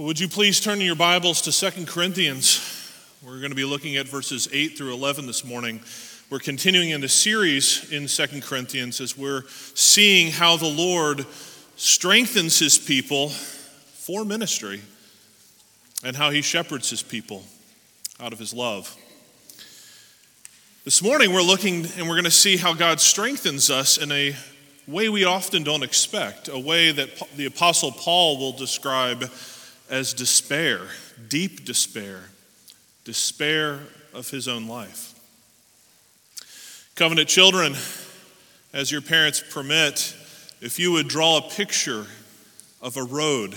Would you please turn your Bibles to Second Corinthians? We're going to be looking at verses 8 through 11 this morning. We're continuing in the series in Second Corinthians as we're seeing how the Lord strengthens his people for ministry and how he shepherds his people out of his love. This morning, we're looking and we're going to see how God strengthens us in a way we often don't expect, a way that the Apostle Paul will describe as despair, deep despair, despair of his own life. Covenant children, as your parents permit, if you would draw a picture of a road,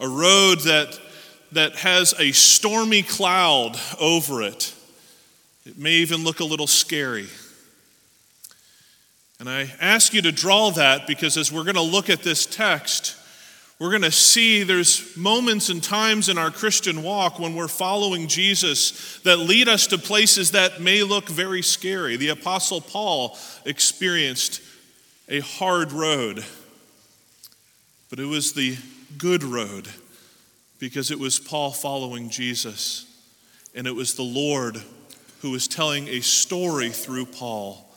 a road that, that has a stormy cloud over it, it may even look a little scary. And I ask you to draw that because as we're going to look at this text, we're going to see there's moments and times in our Christian walk when we're following Jesus that lead us to places that may look very scary. The Apostle Paul experienced a hard road, but it was the good road because it was Paul following Jesus, and it was the Lord who was telling a story through Paul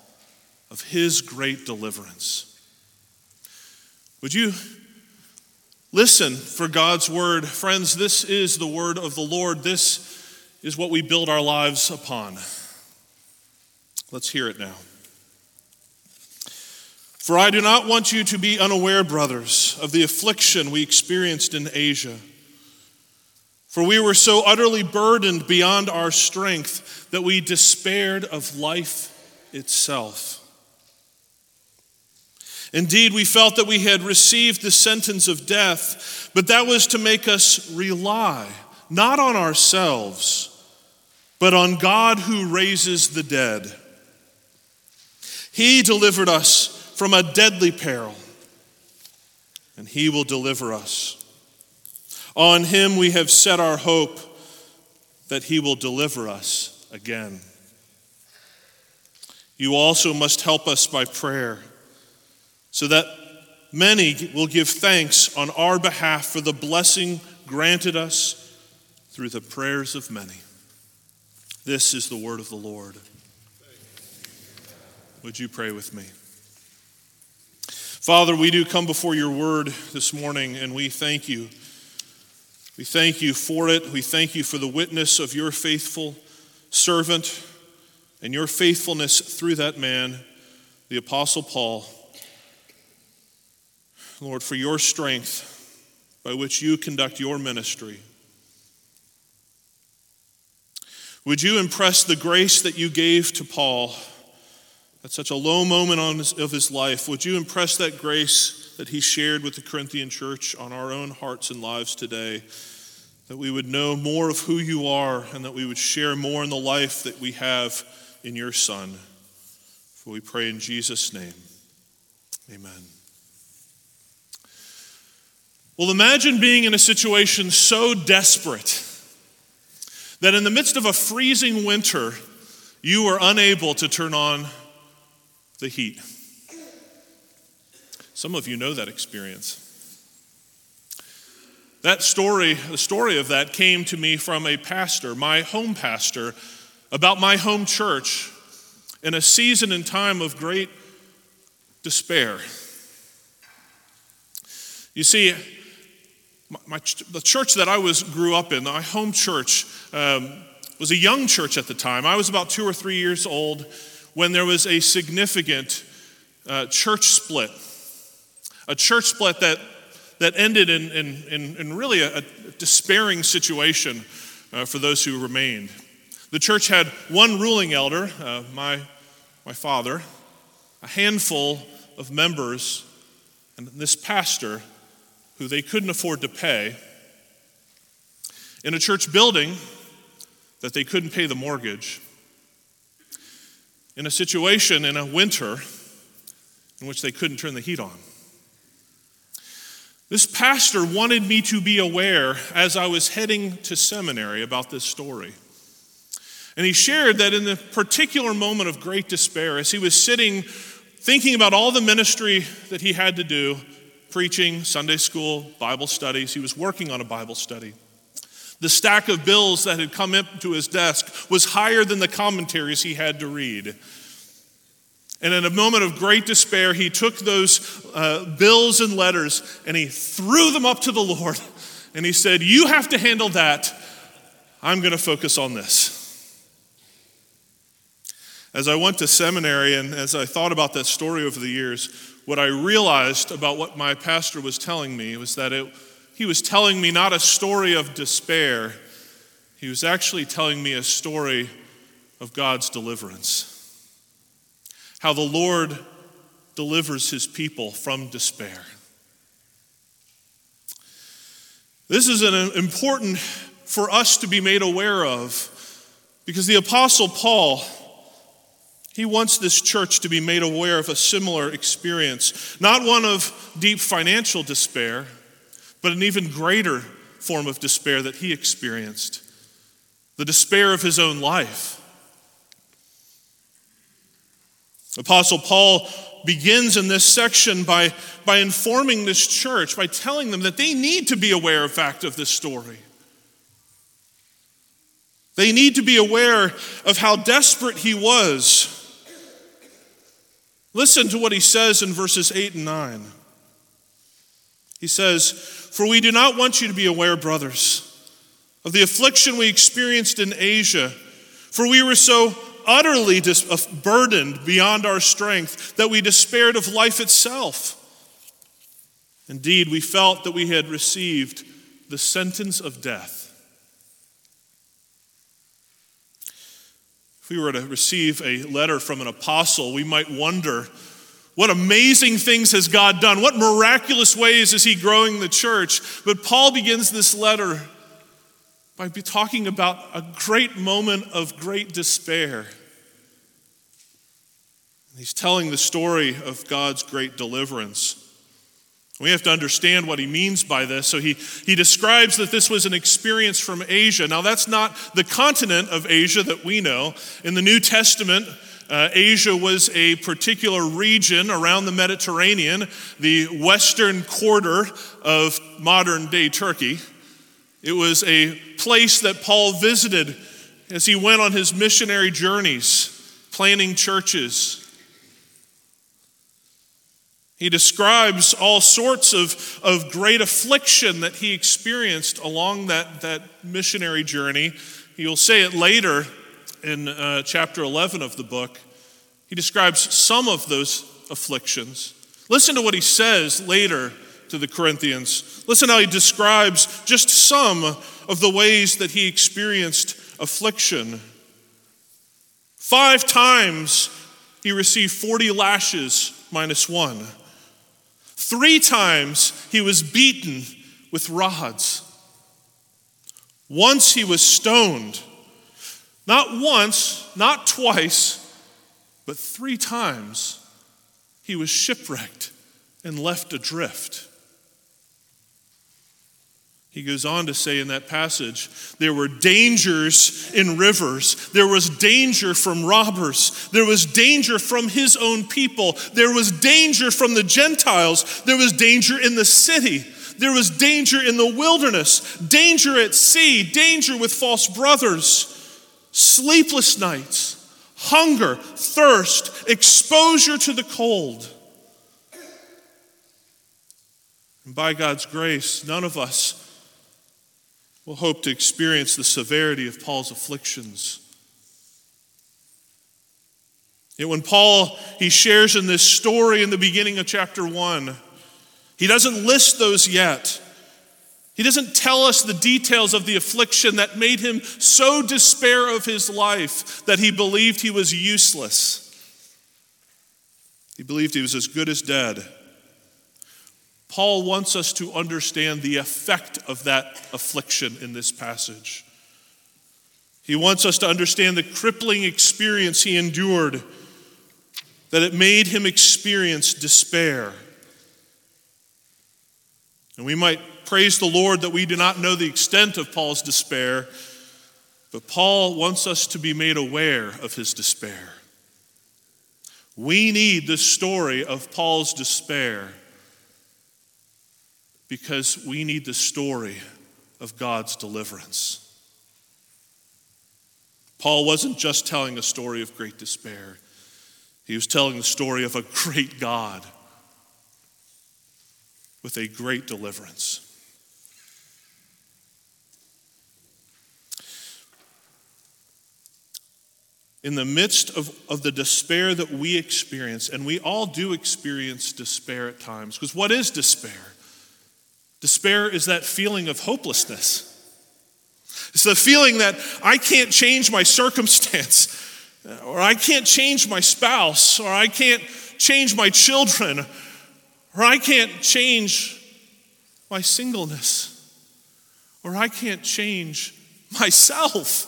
of his great deliverance. Would you Listen for God's word. Friends, this is the word of the Lord. This is what we build our lives upon. Let's hear it now. For I do not want you to be unaware, brothers, of the affliction we experienced in Asia. For we were so utterly burdened beyond our strength that we despaired of life itself. Indeed, we felt that we had received the sentence of death, but that was to make us rely not on ourselves, but on God who raises the dead. He delivered us from a deadly peril, and He will deliver us. On Him we have set our hope that He will deliver us again. You also must help us by prayer so that many will give thanks on our behalf for the blessing granted us through the prayers of many. This is the word of the Lord. Would you pray with me? Father, we do come before your word this morning and we thank you. We thank you for it. We thank you for the witness of your faithful servant and your faithfulness through that man, the Apostle Paul. Lord, for your strength by which you conduct your ministry. Would you impress the grace that you gave to Paul at such a low moment his, of his life? Would you impress that grace that he shared with the Corinthian church on our own hearts and lives today? That we would know more of who you are and that we would share more in the life that we have in your Son. For we pray in Jesus' name. Amen. Well, imagine being in a situation so desperate that in the midst of a freezing winter, you are unable to turn on the heat. Some of you know that experience. That story, the story of that came to me from a pastor, my home pastor, about my home church in a season and time of great despair. You see, my, the church that I was grew up in, my home church, um, was a young church at the time. I was about two or three years old when there was a significant uh, church split, a church split that that ended in, in, in, in really a, a, despairing situation uh, for those who remained. The church had one ruling elder, uh, my, my father, a handful of members, and this pastor who they couldn't afford to pay, in a church building that they couldn't pay the mortgage, in a situation in a winter in which they couldn't turn the heat on. This pastor wanted me to be aware as I was heading to seminary about this story. And he shared that in the particular moment of great despair, as he was sitting thinking about all the ministry that he had to do, preaching, Sunday school, Bible studies. He was working on a Bible study. The stack of bills that had come up to his desk was higher than the commentaries he had to read. And in a moment of great despair, he took those uh, bills and letters and he threw them up to the Lord. And he said, You have to handle that. I'm going to focus on this. As I went to seminary and as I thought about that story over the years, what I realized about what my pastor was telling me was that it, he was telling me not a story of despair, he was actually telling me a story of God's deliverance. How the Lord delivers his people from despair. This is an important for us to be made aware of because the Apostle Paul, he wants this church to be made aware of a similar experience, not one of deep financial despair, but an even greater form of despair that he experienced the despair of his own life. Apostle Paul begins in this section by, by informing this church, by telling them that they need to be aware, of fact, of this story. They need to be aware of how desperate he was. Listen to what he says in verses 8 and 9. He says, For we do not want you to be aware, brothers, of the affliction we experienced in Asia, for we were so utterly dis- uh, burdened beyond our strength that we despaired of life itself. Indeed, we felt that we had received the sentence of death. We were to receive a letter from an apostle, we might wonder what amazing things has God done? What miraculous ways is He growing the church? But Paul begins this letter by talking about a great moment of great despair. He's telling the story of God's great deliverance. We have to understand what he means by this. So he, he describes that this was an experience from Asia. Now, that's not the continent of Asia that we know. In the New Testament, uh, Asia was a particular region around the Mediterranean, the western quarter of modern day Turkey. It was a place that Paul visited as he went on his missionary journeys, planting churches, he describes all sorts of, of great affliction that he experienced along that, that missionary journey. He'll say it later in uh, chapter 11 of the book. He describes some of those afflictions. Listen to what he says later to the Corinthians. Listen how he describes just some of the ways that he experienced affliction. Five times he received 40 lashes minus one. Three times he was beaten with rods. Once he was stoned. Not once, not twice, but three times he was shipwrecked and left adrift. He goes on to say in that passage, there were dangers in rivers. There was danger from robbers. There was danger from his own people. There was danger from the Gentiles. There was danger in the city. There was danger in the wilderness, danger at sea, danger with false brothers, sleepless nights, hunger, thirst, exposure to the cold. And by God's grace, none of us will hope to experience the severity of Paul's afflictions. Yet when Paul he shares in this story in the beginning of chapter 1, he doesn't list those yet. He doesn't tell us the details of the affliction that made him so despair of his life that he believed he was useless. He believed he was as good as dead. Paul wants us to understand the effect of that affliction in this passage. He wants us to understand the crippling experience he endured, that it made him experience despair. And we might praise the Lord that we do not know the extent of Paul's despair, but Paul wants us to be made aware of his despair. We need the story of Paul's despair because we need the story of God's deliverance. Paul wasn't just telling a story of great despair, he was telling the story of a great God with a great deliverance. In the midst of, of the despair that we experience, and we all do experience despair at times, because what is despair? Despair is that feeling of hopelessness. It's the feeling that I can't change my circumstance, or I can't change my spouse, or I can't change my children, or I can't change my singleness, or I can't change myself.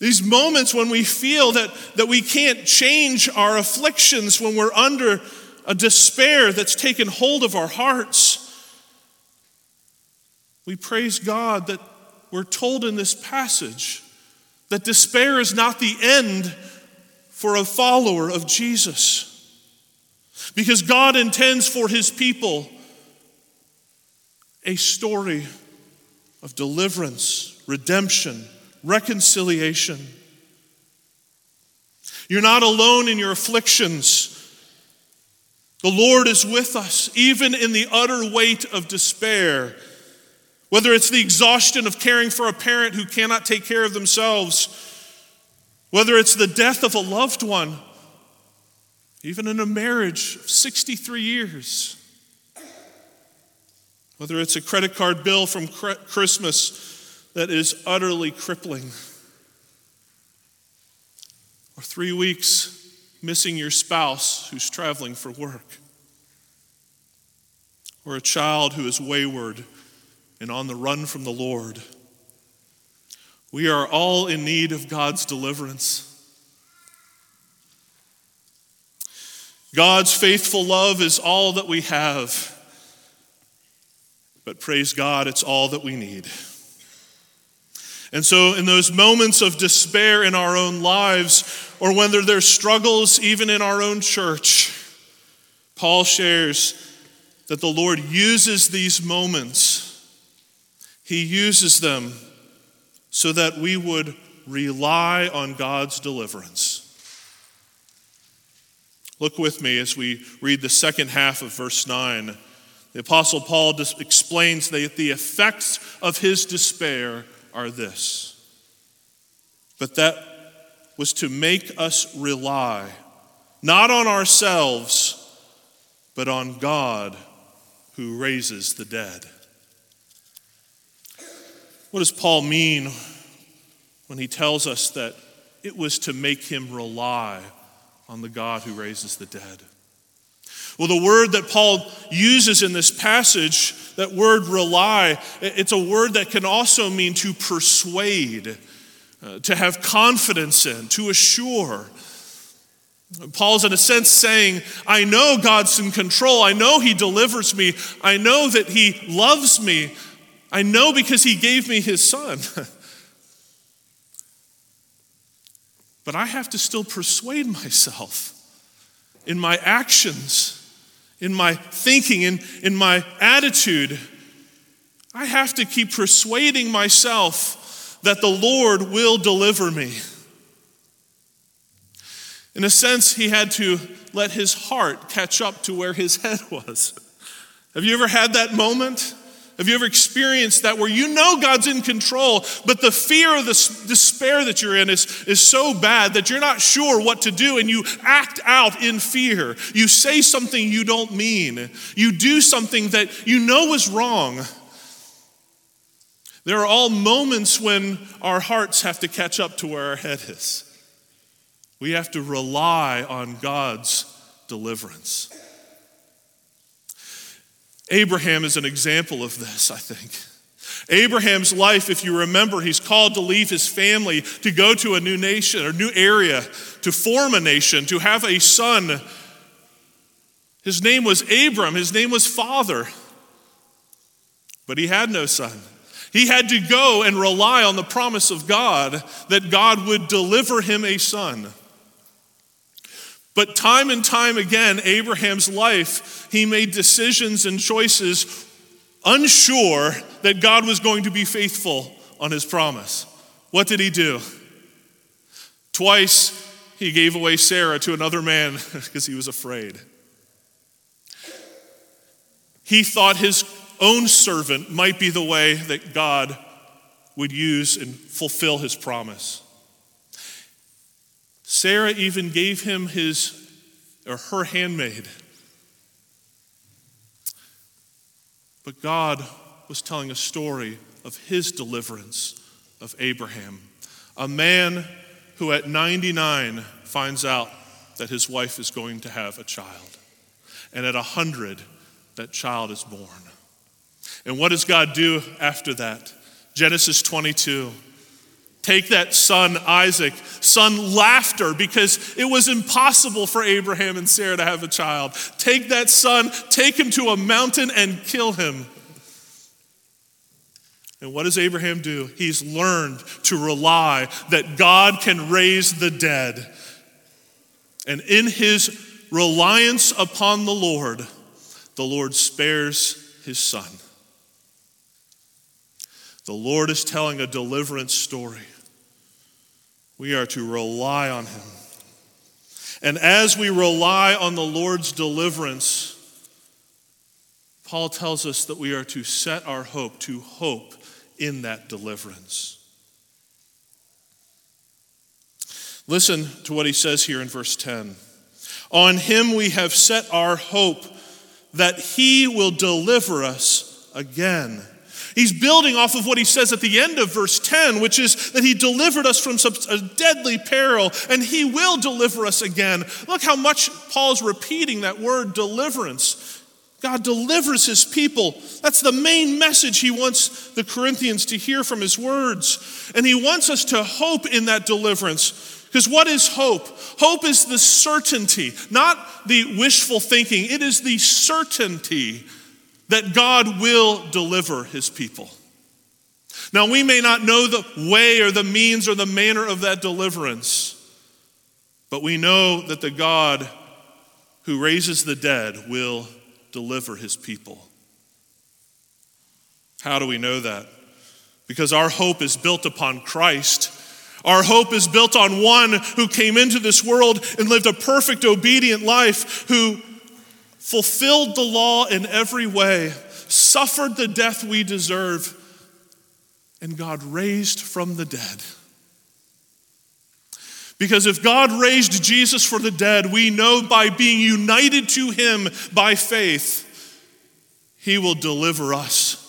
These moments when we feel that, that we can't change our afflictions, when we're under a despair that's taken hold of our hearts, we praise God that we're told in this passage that despair is not the end for a follower of Jesus. Because God intends for his people a story of deliverance, redemption, reconciliation. You're not alone in your afflictions. The Lord is with us, even in the utter weight of despair. Whether it's the exhaustion of caring for a parent who cannot take care of themselves, whether it's the death of a loved one, even in a marriage of 63 years, whether it's a credit card bill from Christmas that is utterly crippling. Or three weeks missing your spouse who's traveling for work. Or a child who is wayward and on the run from the Lord. We are all in need of God's deliverance. God's faithful love is all that we have. But praise God, it's all that we need. And so, in those moments of despair in our own lives, or whether there's struggles even in our own church, Paul shares that the Lord uses these moments. He uses them so that we would rely on God's deliverance. Look with me as we read the second half of verse 9. The Apostle Paul explains that the effects of his despair are this but that was to make us rely not on ourselves, but on God who raises the dead. What does Paul mean when he tells us that it was to make him rely on the God who raises the dead? Well, the word that Paul uses in this passage, that word rely, it's a word that can also mean to persuade, uh, to have confidence in, to assure. Paul's, in a sense, saying, I know God's in control. I know He delivers me. I know that He loves me. I know because He gave me His Son. but I have to still persuade myself in my actions in my thinking, in, in my attitude. I have to keep persuading myself that the Lord will deliver me. In a sense, he had to let his heart catch up to where his head was. Have you ever had that moment? Have you ever experienced that where you know God's in control, but the fear of the despair that you're in is, is so bad that you're not sure what to do and you act out in fear? You say something you don't mean, you do something that you know is wrong. There are all moments when our hearts have to catch up to where our head is. We have to rely on God's deliverance. Abraham is an example of this, I think. Abraham's life, if you remember, he's called to leave his family to go to a new nation or new area, to form a nation, to have a son. His name was Abram, his name was father, but he had no son. He had to go and rely on the promise of God that God would deliver him a son. But time and time again, Abraham's life, he made decisions and choices unsure that God was going to be faithful on his promise. What did he do? Twice he gave away Sarah to another man because he was afraid. He thought his own servant might be the way that God would use and fulfill his promise. Sarah even gave him his or her handmaid. But God was telling a story of his deliverance of Abraham, a man who at 99 finds out that his wife is going to have a child. And at 100, that child is born. And what does God do after that? Genesis 22. Take that son, Isaac, son laughter, because it was impossible for Abraham and Sarah to have a child. Take that son, take him to a mountain and kill him. And what does Abraham do? He's learned to rely that God can raise the dead. And in his reliance upon the Lord, the Lord spares his son. The Lord is telling a deliverance story. We are to rely on him. And as we rely on the Lord's deliverance, Paul tells us that we are to set our hope, to hope in that deliverance. Listen to what he says here in verse 10. On him we have set our hope that he will deliver us again. He's building off of what he says at the end of verse 10, which is that he delivered us from a deadly peril and he will deliver us again. Look how much Paul's repeating that word deliverance. God delivers his people. That's the main message he wants the Corinthians to hear from his words. And he wants us to hope in that deliverance. Because what is hope? Hope is the certainty, not the wishful thinking. It is the certainty that God will deliver his people. Now, we may not know the way or the means or the manner of that deliverance, but we know that the God who raises the dead will deliver his people. How do we know that? Because our hope is built upon Christ. Our hope is built on one who came into this world and lived a perfect, obedient life, who fulfilled the law in every way, suffered the death we deserve, and God raised from the dead. Because if God raised Jesus from the dead, we know by being united to him by faith, he will deliver us.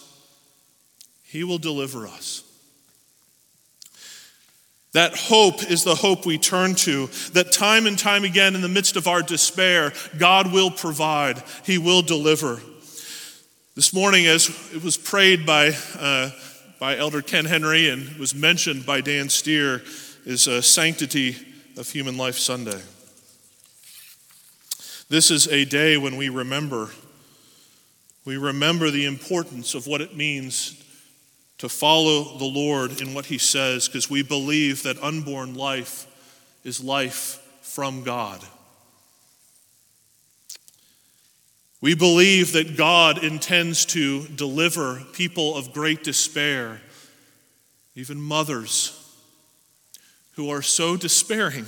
He will deliver us. That hope is the hope we turn to, that time and time again, in the midst of our despair, God will provide, He will deliver. This morning, as it was prayed by, uh, by Elder Ken Henry and was mentioned by Dan Steer, is a Sanctity of Human Life Sunday. This is a day when we remember. We remember the importance of what it means to follow the Lord in what He says, because we believe that unborn life is life from God. We believe that God intends to deliver people of great despair, even mothers who are so despairing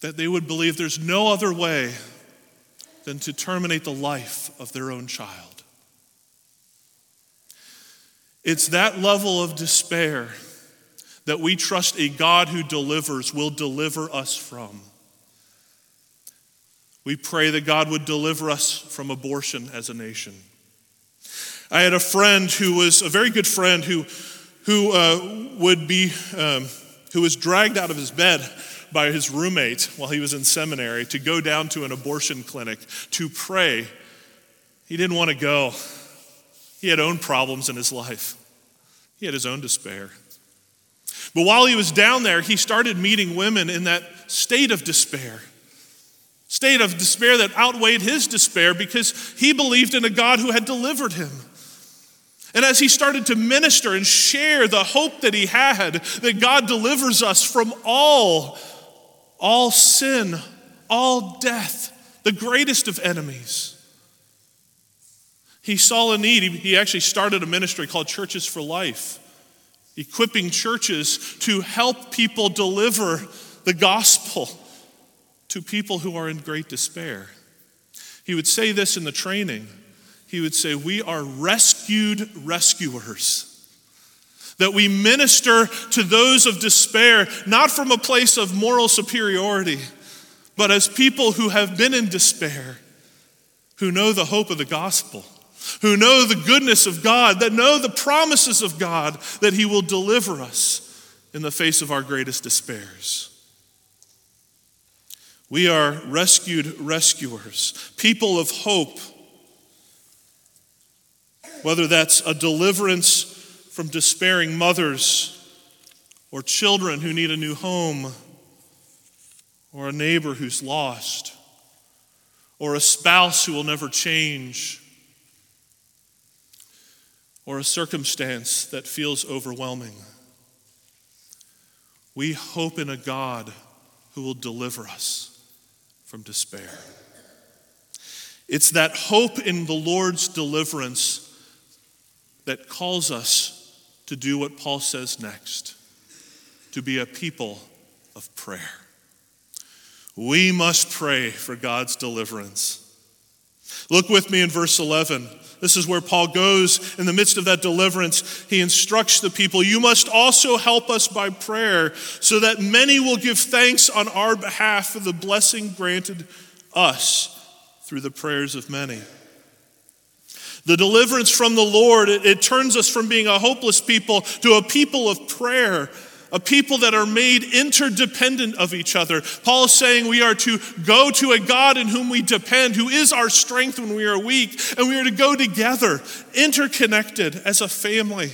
that they would believe there's no other way than to terminate the life of their own child. It's that level of despair that we trust a God who delivers will deliver us from. We pray that God would deliver us from abortion as a nation. I had a friend who was a very good friend who who uh, would be, um, who was dragged out of his bed by his roommate while he was in seminary to go down to an abortion clinic to pray. He didn't want to go. He had own problems in his life. He had his own despair. But while he was down there, he started meeting women in that state of despair. State of despair that outweighed his despair because he believed in a God who had delivered him. And as he started to minister and share the hope that he had that God delivers us from all all sin, all death, the greatest of enemies. He saw a need. He actually started a ministry called Churches for Life, equipping churches to help people deliver the gospel to people who are in great despair. He would say this in the training. He would say, We are rescued rescuers. That we minister to those of despair, not from a place of moral superiority, but as people who have been in despair, who know the hope of the gospel who know the goodness of God, that know the promises of God, that He will deliver us in the face of our greatest despairs. We are rescued rescuers, people of hope. Whether that's a deliverance from despairing mothers, or children who need a new home, or a neighbor who's lost, or a spouse who will never change or a circumstance that feels overwhelming. We hope in a God who will deliver us from despair. It's that hope in the Lord's deliverance that calls us to do what Paul says next to be a people of prayer. We must pray for God's deliverance. Look with me in verse 11. This is where Paul goes in the midst of that deliverance. He instructs the people, You must also help us by prayer, so that many will give thanks on our behalf for the blessing granted us through the prayers of many. The deliverance from the Lord, it, it turns us from being a hopeless people to a people of prayer a people that are made interdependent of each other. Paul is saying we are to go to a God in whom we depend, who is our strength when we are weak, and we are to go together, interconnected as a family.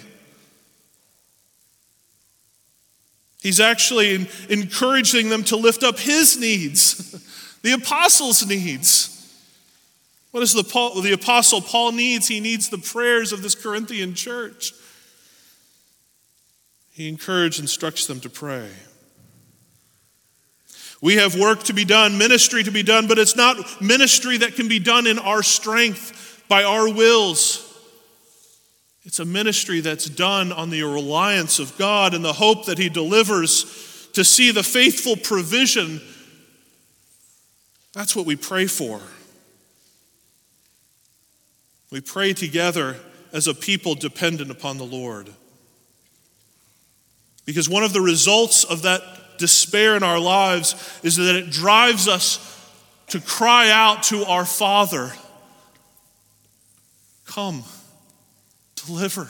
He's actually encouraging them to lift up his needs, the apostles' needs. What does the, Paul, the apostle Paul needs? He needs the prayers of this Corinthian church. He encouraged, and instructs them to pray. We have work to be done, ministry to be done, but it's not ministry that can be done in our strength, by our wills. It's a ministry that's done on the reliance of God and the hope that He delivers to see the faithful provision. That's what we pray for. We pray together as a people dependent upon the Lord. Because one of the results of that despair in our lives is that it drives us to cry out to our Father Come, deliver.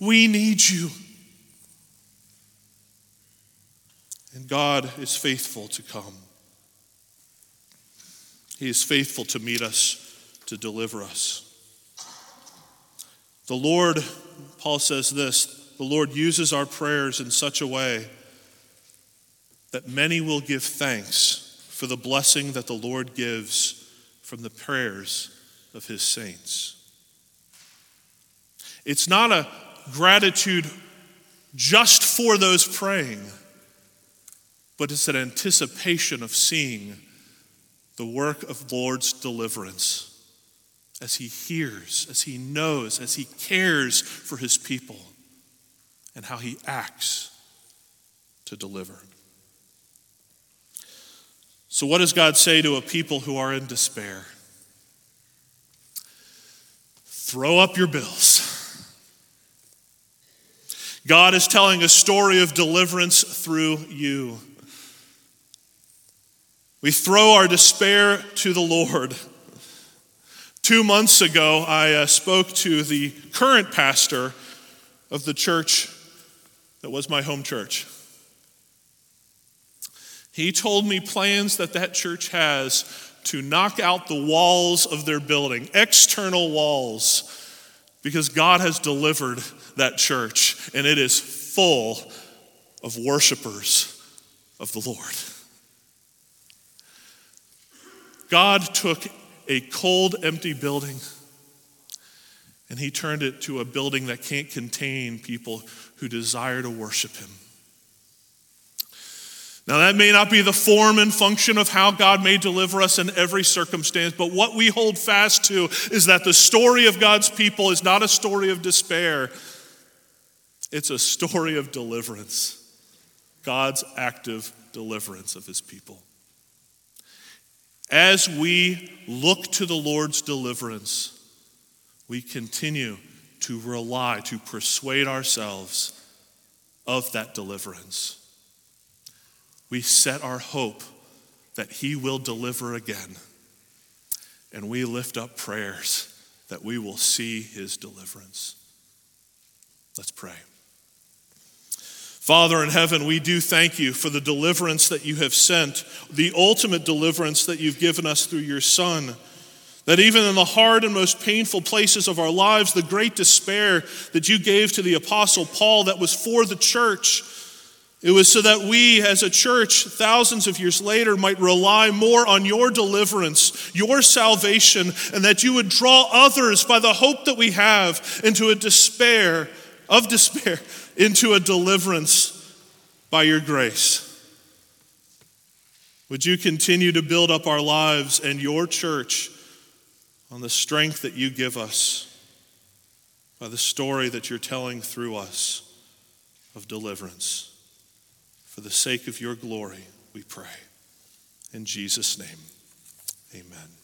We need you. And God is faithful to come. He is faithful to meet us, to deliver us. The Lord, Paul says this the Lord uses our prayers in such a way that many will give thanks for the blessing that the Lord gives from the prayers of his saints. It's not a gratitude just for those praying, but it's an anticipation of seeing the work of Lord's deliverance as he hears, as he knows, as he cares for his people and how he acts to deliver. So, what does God say to a people who are in despair? Throw up your bills. God is telling a story of deliverance through you. We throw our despair to the Lord. Two months ago, I uh, spoke to the current pastor of the church that was my home church. He told me plans that that church has to knock out the walls of their building, external walls, because God has delivered that church and it is full of worshipers of the Lord. God took a cold, empty building and he turned it to a building that can't contain people who desire to worship him. Now, that may not be the form and function of how God may deliver us in every circumstance, but what we hold fast to is that the story of God's people is not a story of despair, it's a story of deliverance. God's active deliverance of his people. As we look to the Lord's deliverance, we continue to rely, to persuade ourselves of that deliverance. We set our hope that He will deliver again, and we lift up prayers that we will see His deliverance. Let's pray. Father in heaven, we do thank you for the deliverance that you have sent, the ultimate deliverance that you've given us through your Son. That even in the hard and most painful places of our lives, the great despair that you gave to the Apostle Paul that was for the church, it was so that we as a church, thousands of years later, might rely more on your deliverance, your salvation, and that you would draw others by the hope that we have into a despair, of despair, into a deliverance by your grace. Would you continue to build up our lives and your church on the strength that you give us by the story that you're telling through us of deliverance? For the sake of your glory, we pray. In Jesus' name, amen.